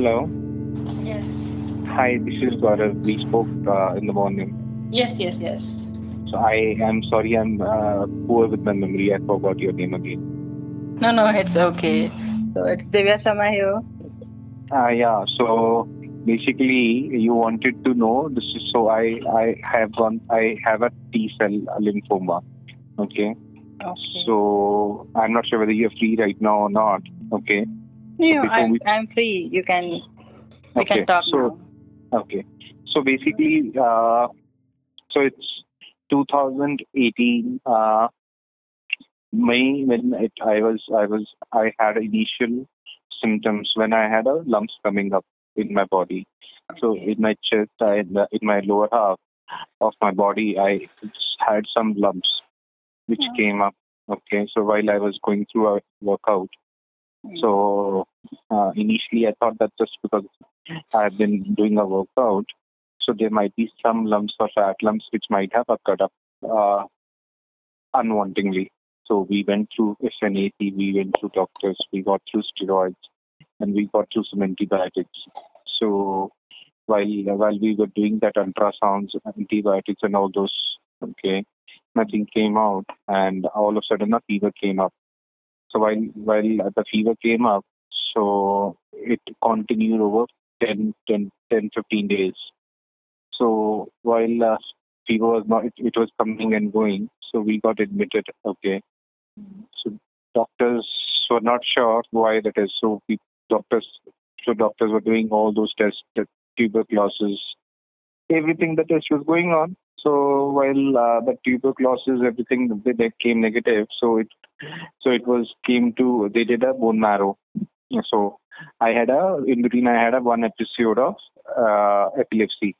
Hello. Yes. Hi, this is Gaurav. We spoke uh, in the morning. Yes, yes, yes. So I am sorry, I'm uh, poor with my memory. I forgot your name again. No, no, it's okay. So it's Divya Sama here. Uh, yeah. So basically, you wanted to know this is so I I have one I have a T cell lymphoma. Okay. Okay. So I'm not sure whether you're free right now or not. Okay. No, I'm, we- I'm free. You can we Okay, can talk so- now. Okay. So basically, uh, so it's 2018 uh, May when it, I was I was I had initial symptoms when I had a lumps coming up in my body. So in my chest, I in my lower half of my body, I had some lumps which Yeah. came up. Okay, so while I was going through a workout. So uh, initially, I thought that just because I've been doing a workout, so there might be some lumps or fat lumps which might have occurred up uh, unwantingly. So we went through FNAC, we went through doctors, we got through steroids, and we got through some antibiotics. So while while we were doing that ultrasounds, antibiotics, and all those, okay, nothing came out, and all of a sudden a fever came up. So while while the fever came up, so it continued over 10, 10, 10 15 days. So while uh, fever was not, it, it was coming and going. So we got admitted. Okay. So doctors were not sure why that is. So we, doctors, so doctors were doing all those tests, the tuberculosis, everything the test was going on. So while uh, the tuberculosis, everything they, came negative. So it, so it was came to they did a bone marrow. So I had a in between I had a one episode of uh, epilepsy.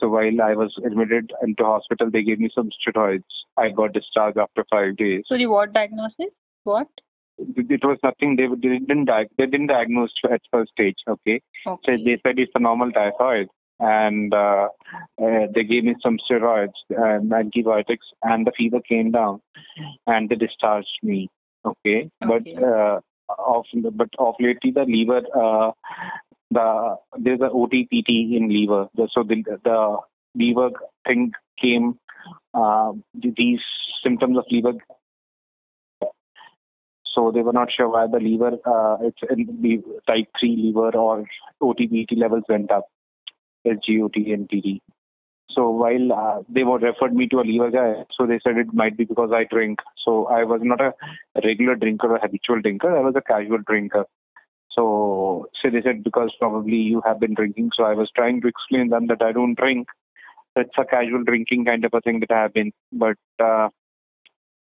So while I was admitted into hospital, they gave me some steroids. I got discharged after five days. So the what diagnosis? What? It was nothing. They, they didn't di- they didn't diagnose at first stage. Okay, so they said it's a normal typhoid, and uh, uh, they gave me some steroids and antibiotics, and the fever came down, and they discharged me. Okay, but uh, of but of lately the liver uh, the there's a OTPT in liver. So the the liver thing came. Uh, these symptoms of liver so they were not sure why the liver, uh, it's in the type 3 liver or OTPT levels went up, SGOT. So while uh, they were referred me to a liver guy, so they said it might be because I drink. So I was not a regular drinker or habitual drinker. I was a casual drinker. So, so they said because probably you have been drinking. So I was trying to explain them that I don't drink. It's a casual drinking kind of a thing that I have been. But uh,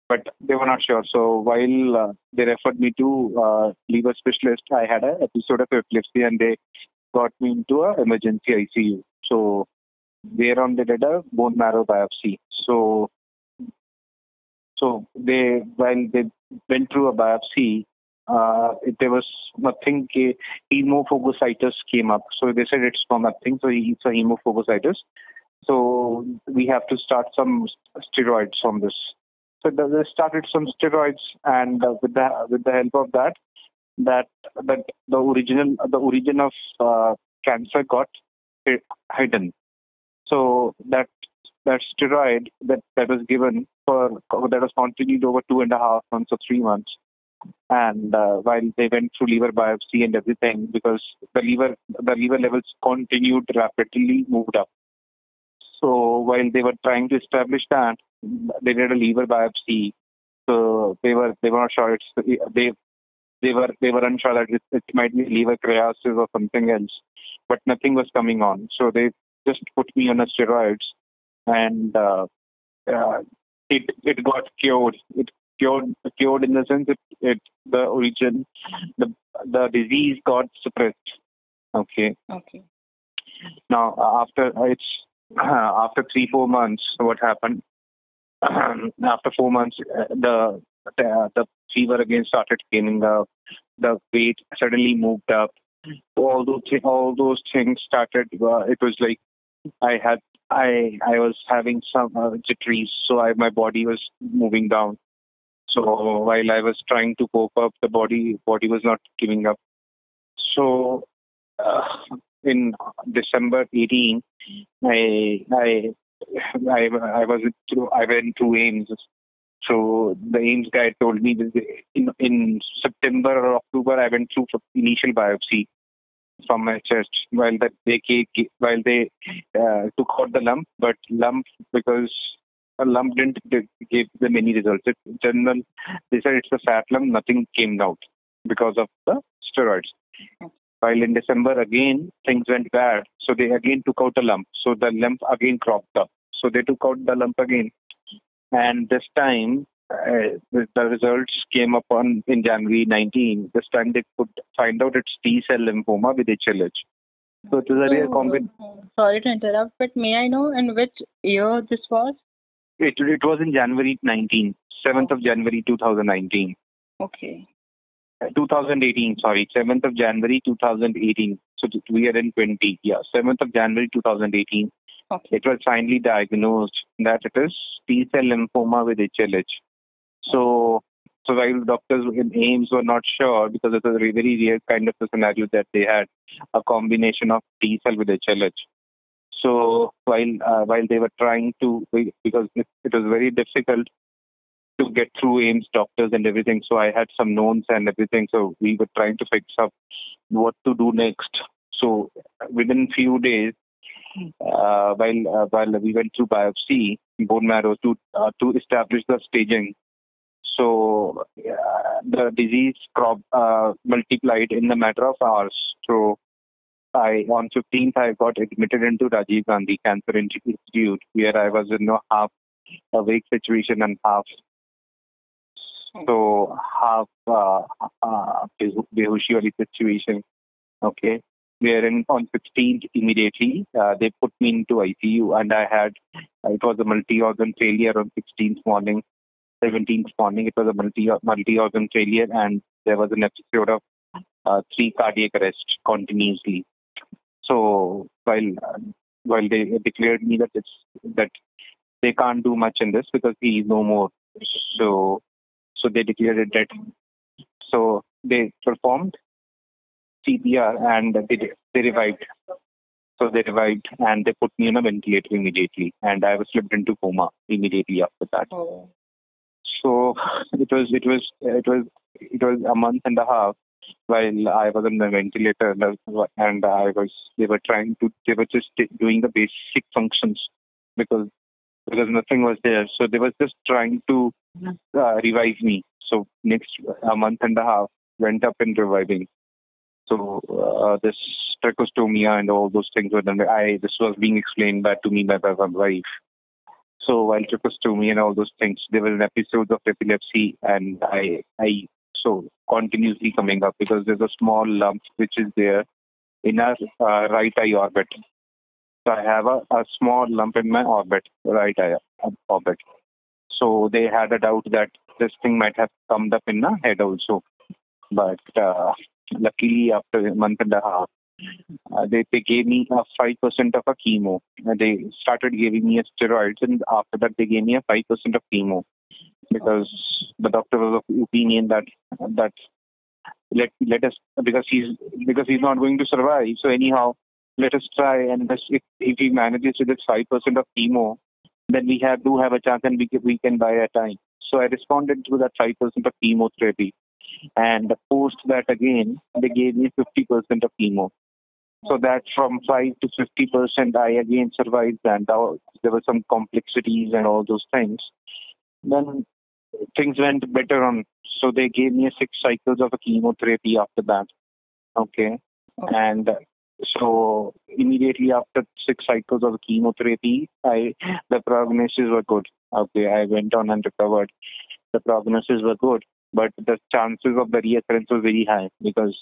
but they were not sure. So while uh, they referred me to uh, liver specialist, I had an episode of epilepsy, and they got me into a emergency ICU. So thereon they did a bone marrow biopsy. So so they while they went through a biopsy, uh, there was nothing. Hemophagocytis came up. So they said it's from nothing. So it's a hemophagocytis. So we have to start some steroids from this. So they started some steroids, and uh, with the with the help of that, that that the original the origin of uh, cancer got hi- hidden. So that that steroid that that was given for that was continued over two and a half months or three months, and uh, while they went through liver biopsy and everything, because the liver the liver levels continued rapidly moved up. So while they were trying to establish that, they did a liver biopsy. So they were they were not sure it's they they were they were unsure that it, it might be liver cirrhosis or something else, but nothing was coming on. So they just put me on a steroids, and uh, uh, it it got cured. It cured cured in the sense it, it the origin the the disease got suppressed. Okay. Okay. Now, uh, after it's after three four months, what happened? after four months, uh, the the, the fever again started coming up. The weight suddenly moved up. All those thi- all those things started. Uh, it was like I had I I was having some uh, jitteries, so I, my body was moving down. So while I was trying to cope up, the body body was not giving up. So uh, in December 18, I I I, I was through I went through AIIMS. So the AIIMS guy told me that in in September or October I went through initial biopsy from my chest while that they while they uh, took out the lump, but lump because a lump didn't give them any results. In general, they said it's a fat lump, nothing came out because of the steroids. While in December again things went bad, so they again took out a lump. So the lump again cropped up. So they took out the lump again, and this time uh, the results came up on in January 19. This time they could find out it's T cell lymphoma with HLH. So it is a rare combination. Sorry to interrupt, but may I know in which year this was? It, it was in January 19, 7th of January 2019. Okay. 2018, sorry, 7th of January 2018. So we are in 20. Yeah, 7th of January 2018. Okay. It was finally diagnosed that it is T cell lymphoma with HLH. So, so while doctors in AIIMS were not sure because it was a very rare kind of a scenario that they had a combination of T cell with HLH. So while uh, while they were trying to because it, it was very difficult to get through AIIMS doctors and everything. So I had some knowns and everything. So we were trying to fix up what to do next. So within few days, uh, while uh, while we went through biopsy bone marrow to uh, to establish the staging. So the disease crop uh, multiplied in the matter of hours. So I on 15th I got admitted into Rajiv Gandhi Cancer Institute where I was in a half awake situation and half so half uh, uh, situation. Okay, wherein on 16th immediately uh, they put me into ICU and I had it was a multi-organ failure on 16th morning, 17th morning it was a multi multi-organ failure and there was an episode of uh, three cardiac arrests continuously. So while uh, while they declared me that it's that they can't do much in this because he is no more. So so they declared it dead. So they performed CPR and they, they revived. So they revived and they put me on a ventilator immediately, and I was slipped into coma immediately after that. Oh. So it was it was it was it was a month and a half while I was on the ventilator and I was they were trying to they were just doing the basic functions because because nothing was there. So they were just trying to uh, revive me. So next a month and a half went up in reviving. So uh, this tracheostomy and all those things were done. I this was being explained back to me by my wife. So while tracheostomy and all those things, there were episodes of epilepsy, and I I so continuously coming up because there's a small lump which is there in our uh, right eye orbit. So I have a, a small lump in my orbit, right eye orbit. So they had a doubt that this thing might have come up in the head also. But uh, luckily, after a month and a half, uh, they, they gave me a 5% of a chemo. Uh, they started giving me a steroids, and after that, they gave me a 5% of chemo because the doctor was of opinion that that let let us because he's because he's not going to survive. So anyhow, let us try and if, if he manages to get five percent of chemo, then we have do have a chance and we can, we can buy a time. So I responded to that 5% of chemotherapy. And post that again, they gave me 50% of chemo. So that from 5 to 50%, I again survived and there were some complexities and all those things. Then things went better on. So they gave me six cycles of a chemotherapy after that. Okay. And so immediately after six cycles of chemotherapy, I the prognosis were good. Okay, I went on and recovered. The prognosis were good, but the chances of the reoccurrence was very high because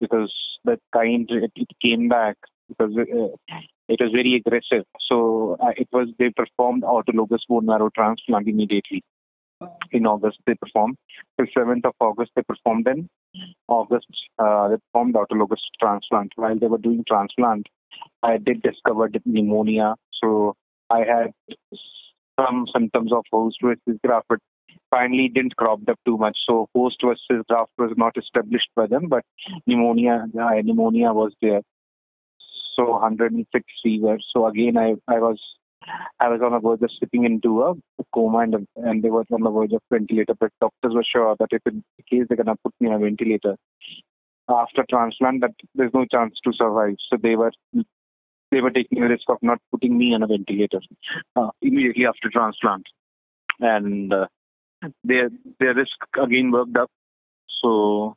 because the kind it, it came back because uh, it was very aggressive. So uh, it was they performed autologous bone marrow transplant immediately in August they performed. The 7th of August they performed in August uh, they performed autologous transplant. While they were doing transplant, I did discover pneumonia. So I had some symptoms of host graft, but finally didn't crop up too much. So post versus graft was not established by them, but pneumonia, uh, pneumonia was there. So 106 fever. So again, I I was I was on the verge of slipping into a coma and, and they were on the verge of ventilator. But doctors were sure that if in case they're gonna put me on a ventilator after transplant, that there's no chance to survive. So they were they were taking the risk of not putting me on a ventilator uh, immediately after transplant, and uh, their their risk again worked up. So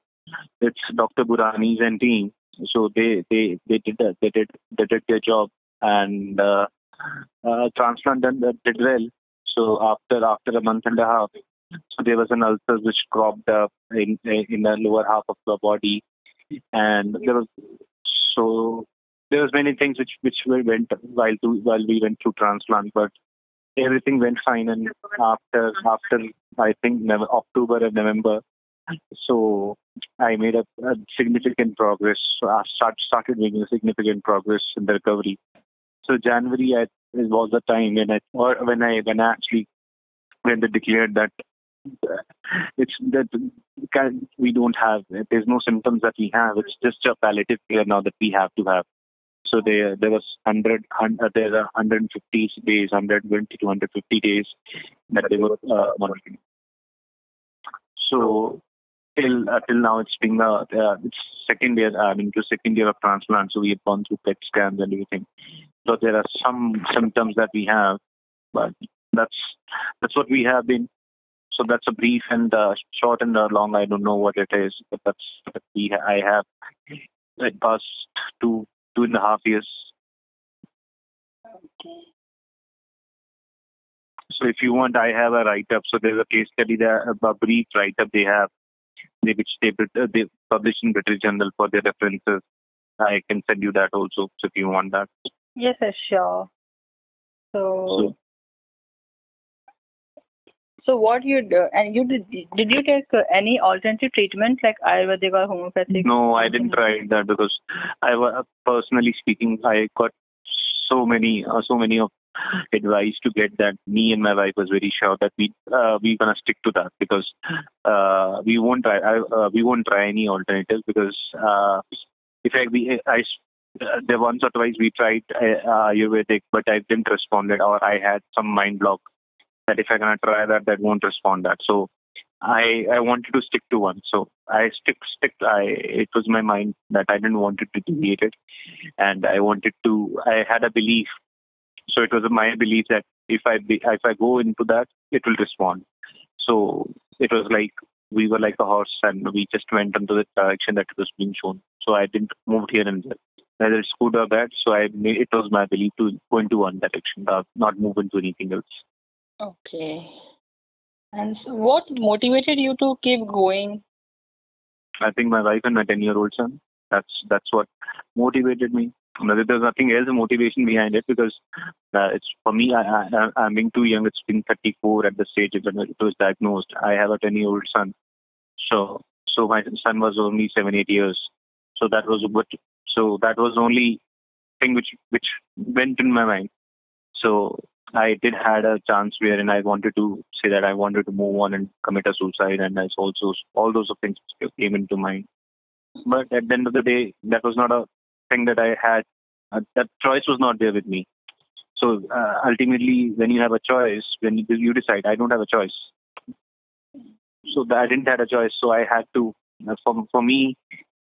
it's Dr. Burani's and team. So they they they did they did they did their job and uh, uh, transplant done, did well. So after after a month and a half, so there was an ulcer which cropped up in in the lower half of the body, and there was so there was many things which which we went while to, while we went through transplant, but everything went fine. And after after I think October and November, so I made a, a significant progress. So I start, started making a significant progress in the recovery. So January I, was the time when I or when I when I actually when they declared that uh, it's that we don't have there's no symptoms that we have. It's just a palliative care now that we have to have. So there, there was 100, 100 there are 150 days, 120 to 150 days that they were uh, monitoring. So till uh, till now, it's been uh, uh, it's second year. I mean, to second year of transplant. So we have gone through PET scans and everything. So there are some symptoms that we have, but that's that's what we have been. So that's a brief and uh, short and uh, long. I don't know what it is, but that's what we I have. It past two two and a half years. Okay. So if you want, I have a write-up. So there's a case study there, a brief write-up they have, they, which they, uh, they publish in British Journal for their references. I can send you that also, so if you want that. Yes, sure. So, so so what you do, and you did did you take uh, any alternative treatment like Ayurvedic or homeopathic? No, I didn't try that because I was personally speaking, I got so many uh, so many of advice to get that. Me and my wife was very sure that we uh, we gonna stick to that because uh, we won't try uh, we won't try any alternative because uh, if I we I uh, there once or twice we tried uh, Ayurvedic but I didn't respond or I had some mind block that if I'm gonna try that, that won't respond that. So I I wanted to stick to one. So I stick stick. I it was my mind that I didn't want it to deviate it, and I wanted to. I had a belief. So it was my belief that if I be, if I go into that, it will respond. So it was like we were like a horse, and we just went into the direction that was being shown. So I didn't move here and there. Whether it's good or bad, so I made, it was my belief to go into one direction, not move into anything else. Okay. And so what motivated you to keep going? I think my wife and my 10 year old son. That's that's what motivated me. There's nothing else motivation behind it because uh, it's for me. I, I I'm being too young. It's been 34 at the stage when it was diagnosed. I have a 10 year old son, so so my son was only seven eight years. So that was what. So that was only thing which which went in my mind. So I did had a chance wherein I wanted to say that I wanted to move on and commit a suicide, and I also all those things came into mind. But at the end of the day, that was not a thing that I had. Uh, that choice was not there with me. So uh, ultimately, when you have a choice, when you, decide, I don't have a choice. So I didn't have a choice. So I had to. Uh, for for me,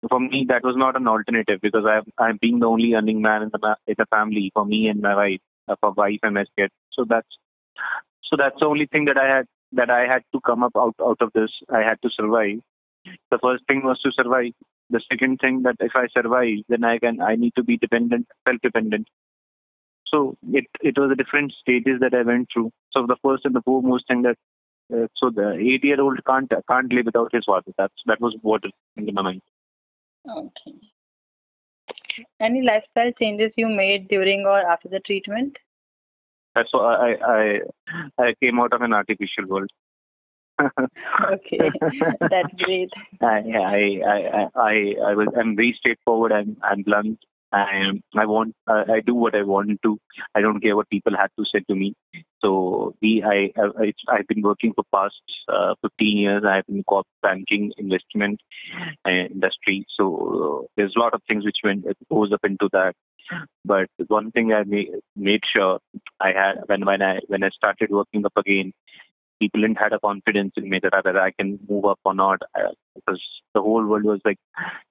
for me that was not an alternative because I I'm being the only earning man in the in the family for me and my wife of a wife and my kid. So that's so that's the only thing that I had that I had to come up out out of this. I had to survive. The first thing was to survive. The second thing that if I survive, then I can I need to be dependent, self-dependent. So it it was the different stages that I went through. So the first and the foremost thing that uh, so the eight-year-old can't can't live without his father. That's that was what in my mind. Okay. Any lifestyle changes you made during or after the treatment? So I I I came out of an artificial world. okay, that's great. I I I I I was I'm very straightforward and and blunt. I I want uh, I do what I want to. I don't care what people had to say to me. So we I, I I've been working for past uh, 15 years. I've been corp banking investment uh, industry. So uh, there's a lot of things which went goes up into that. But one thing I made made sure I had when when I when I started working up again, people didn't had a confidence in me that I can move up or not uh, because the whole world was like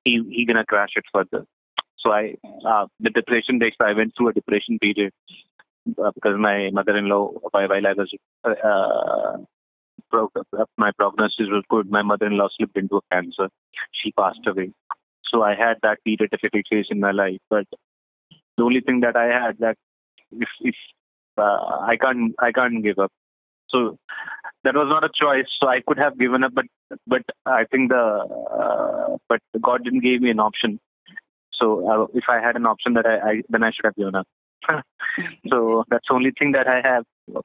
he he gonna crash it further. So I, uh, the depression days, I went through a depression period uh, because my mother-in-law, while I was, uh, pro- my prognosis was good. My mother-in-law slipped into a cancer. She passed away. So I had that period difficult phase in my life. But the only thing that I had that if, if uh, I can't, I can't give up. So that was not a choice. So I could have given up, but but I think the uh, but God didn't give me an option. So uh, if I had an option that I, I then I should have given up. so that's the only thing that I have.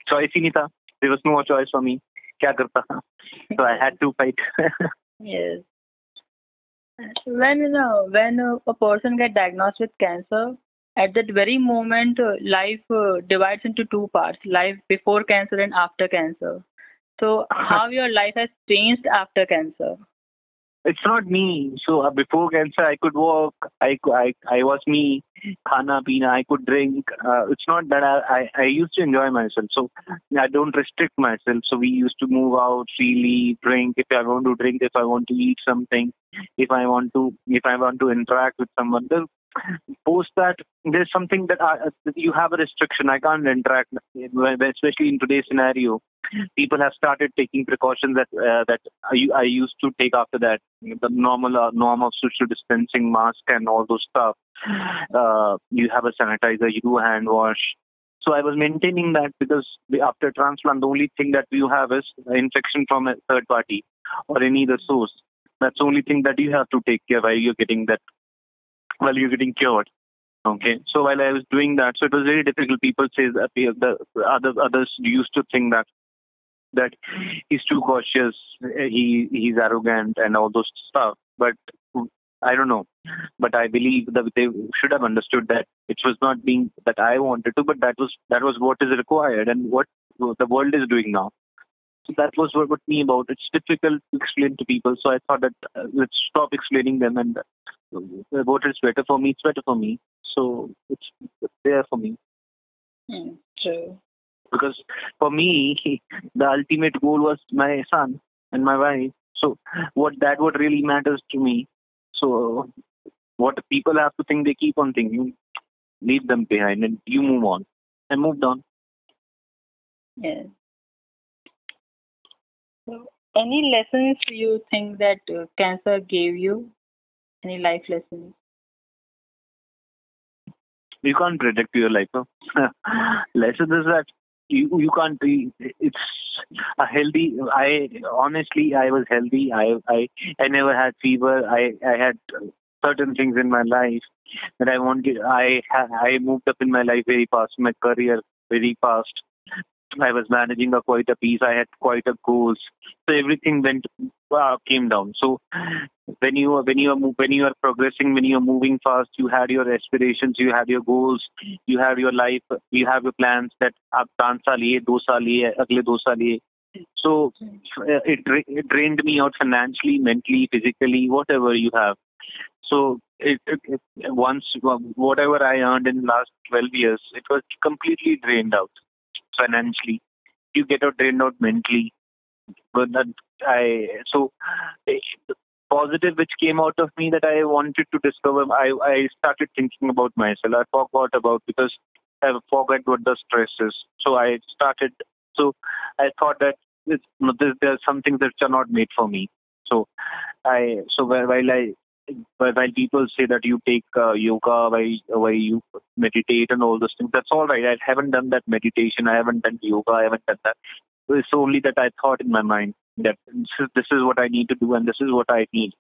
Choice ही नहीं था. There was no more choice for me. क्या करता? So I had to fight. yes. When you know when a person get diagnosed with cancer, at that very moment, uh, life uh, divides into two parts: life before cancer and after cancer. So how your life has changed after cancer? It's not me. So uh, before cancer, I could walk. I, I, I was me. Khana, pina. I could drink. Uh, it's not that I, I, I used to enjoy myself. So I don't restrict myself. So we used to move out freely, drink. If I want to drink, if I want to eat something, if I want to, if I want to interact with someone, then post that there's something that I, you have a restriction. I can't interact, especially in today's scenario. People have started taking precautions that uh, that I, I used to take after that. The normal uh, norm of social distancing, mask, and all those stuff. Uh, you have a sanitizer, you do hand wash. So I was maintaining that because after transplant, the only thing that you have is infection from a third party or any other source. That's the only thing that you have to take care while you're getting that while you're getting cured. Okay, so while I was doing that, so it was very difficult. People say that the, the other others used to think that that he's too cautious, he he's arrogant, and all those stuff. But I don't know. But I believe that they should have understood that it was not being that I wanted to, but that was that was what is required and what the world is doing now. So that was what, what me about. It's difficult to explain to people, so I thought that uh, let's stop explaining them and uh, what is better for me, it's better for me. So it's there for me. Mm, true. Because for me, the ultimate goal was my son and my wife. So what that what really matters to me. So what people have to think, they keep on thinking. Leave them behind and you move on. I moved on. Yes. So, any lessons you think that uh, cancer gave you? Any life lessons? You can't predict your life. No? lessons is that you you can't be. It's a healthy. I honestly, I was healthy. I I I never had fever. I I had certain things in my life that I wanted. I I moved up in my life very fast. My career very fast. I was managing a quite a piece. I had quite a goals. So everything went uh, came down. So when you are when you are when you are progressing, when you are moving fast, you had your aspirations, you had your goals, you have your life, you have your plans that आप पाँच साल ये दो साल ये अगले दो साल ये so uh, it, it drained me out financially, mentally, physically, whatever you have. So it, it, it, once whatever I earned in last 12 years, it was completely drained out financially. You get out drained out mentally. But that I so eh, positive which came out of me that I wanted to discover. I I started thinking about myself. I forgot about because I forgot what the stress is. So I started. So I thought that it's, there are some things that are not made for me. So I so while I while people say that you take uh, yoga, why why you meditate and all those things, that's all right. I haven't done that meditation. I haven't done yoga. I haven't done that. It's only that I thought in my mind that this is, what I need to do and this is what I need.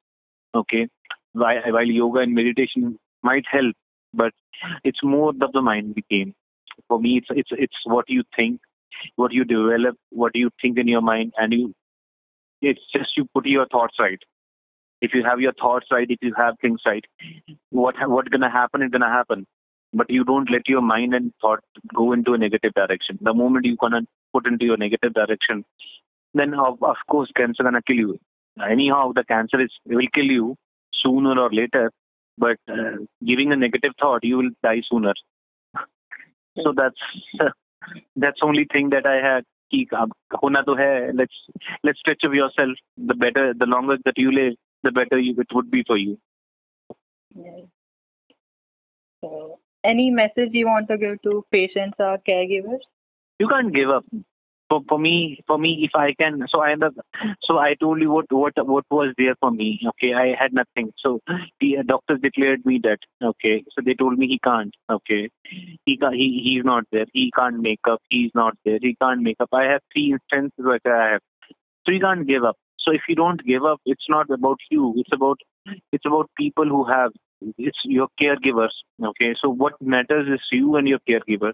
Okay, while, while yoga and meditation might help, but it's more of the mind game. For me, it's it's it's what you think, what you develop, what you think in your mind, and you. It's just you put your thoughts right if you have your thoughts right, if you have things right, what what's gonna happen is gonna happen. But you don't let your mind and thought go into a negative direction. The moment you gonna put into your negative direction, then of, of course cancer gonna kill you. Anyhow, the cancer is will kill you sooner or later. But uh, giving a negative thought, you will die sooner. so that's uh, that's only thing that I had. कि होना तो है let's let's stretch of yourself the better the longer that you live the better it would be for you. Yes. So, any message you want to give to patients or caregivers? you can't give up. For for me for me if i can so i ended so i told you what what what was there for me okay? I had nothing. So the uh, doctors declared me that okay? So they told me he can't okay? He can he he's not there. He can't make up. He's not there. He can't make up. I have three instances like i have. So you can't give up so if you don't give up it's not about you. It's about it's about people who have it's your caregivers okay? So what matters is you and your caregiver.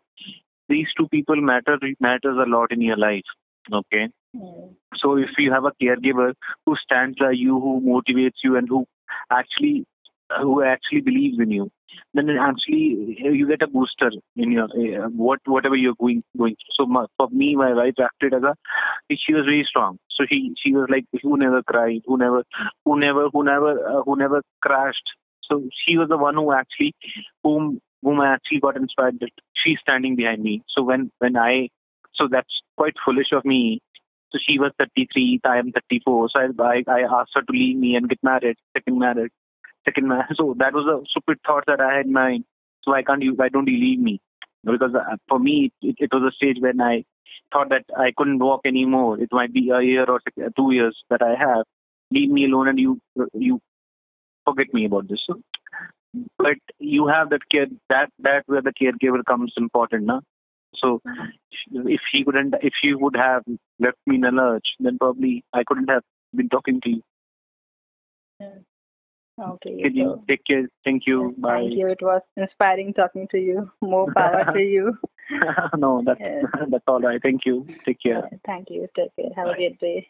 These two people matter matters a lot in your life okay? Mm. so if you have a caregiver who stands by you who motivates you and who actually who actually believes in you then actually you get a booster in your uh, what whatever you're going going through. so my, for me my wife acted as a she was very strong so she she was like who never cried who never who never who never uh, who never crashed so she was the one who actually whom whom I actually got inspired that she's standing behind me. So when when I so that's quite foolish of me. So she was 33, I am 34. So I, I I asked her to leave me and get married, second married, second married. So that was a stupid thought that I had in mind. So I can't you why don't you leave me? Because uh, for me it, it was a stage when I thought that I couldn't walk anymore. It might be a year or two years that I have. Leave me alone and you you forget me about this. So but you have that care that that where the caregiver comes important na? so if he couldn't if he would have left me in a lurch then probably i couldn't have been talking to you Okay. You so- take care thank you bye Thank you. It was inspiring talking to you. More power to you. no that's that's all right thank you take care Thank you. Take care. Have a Bye. good day.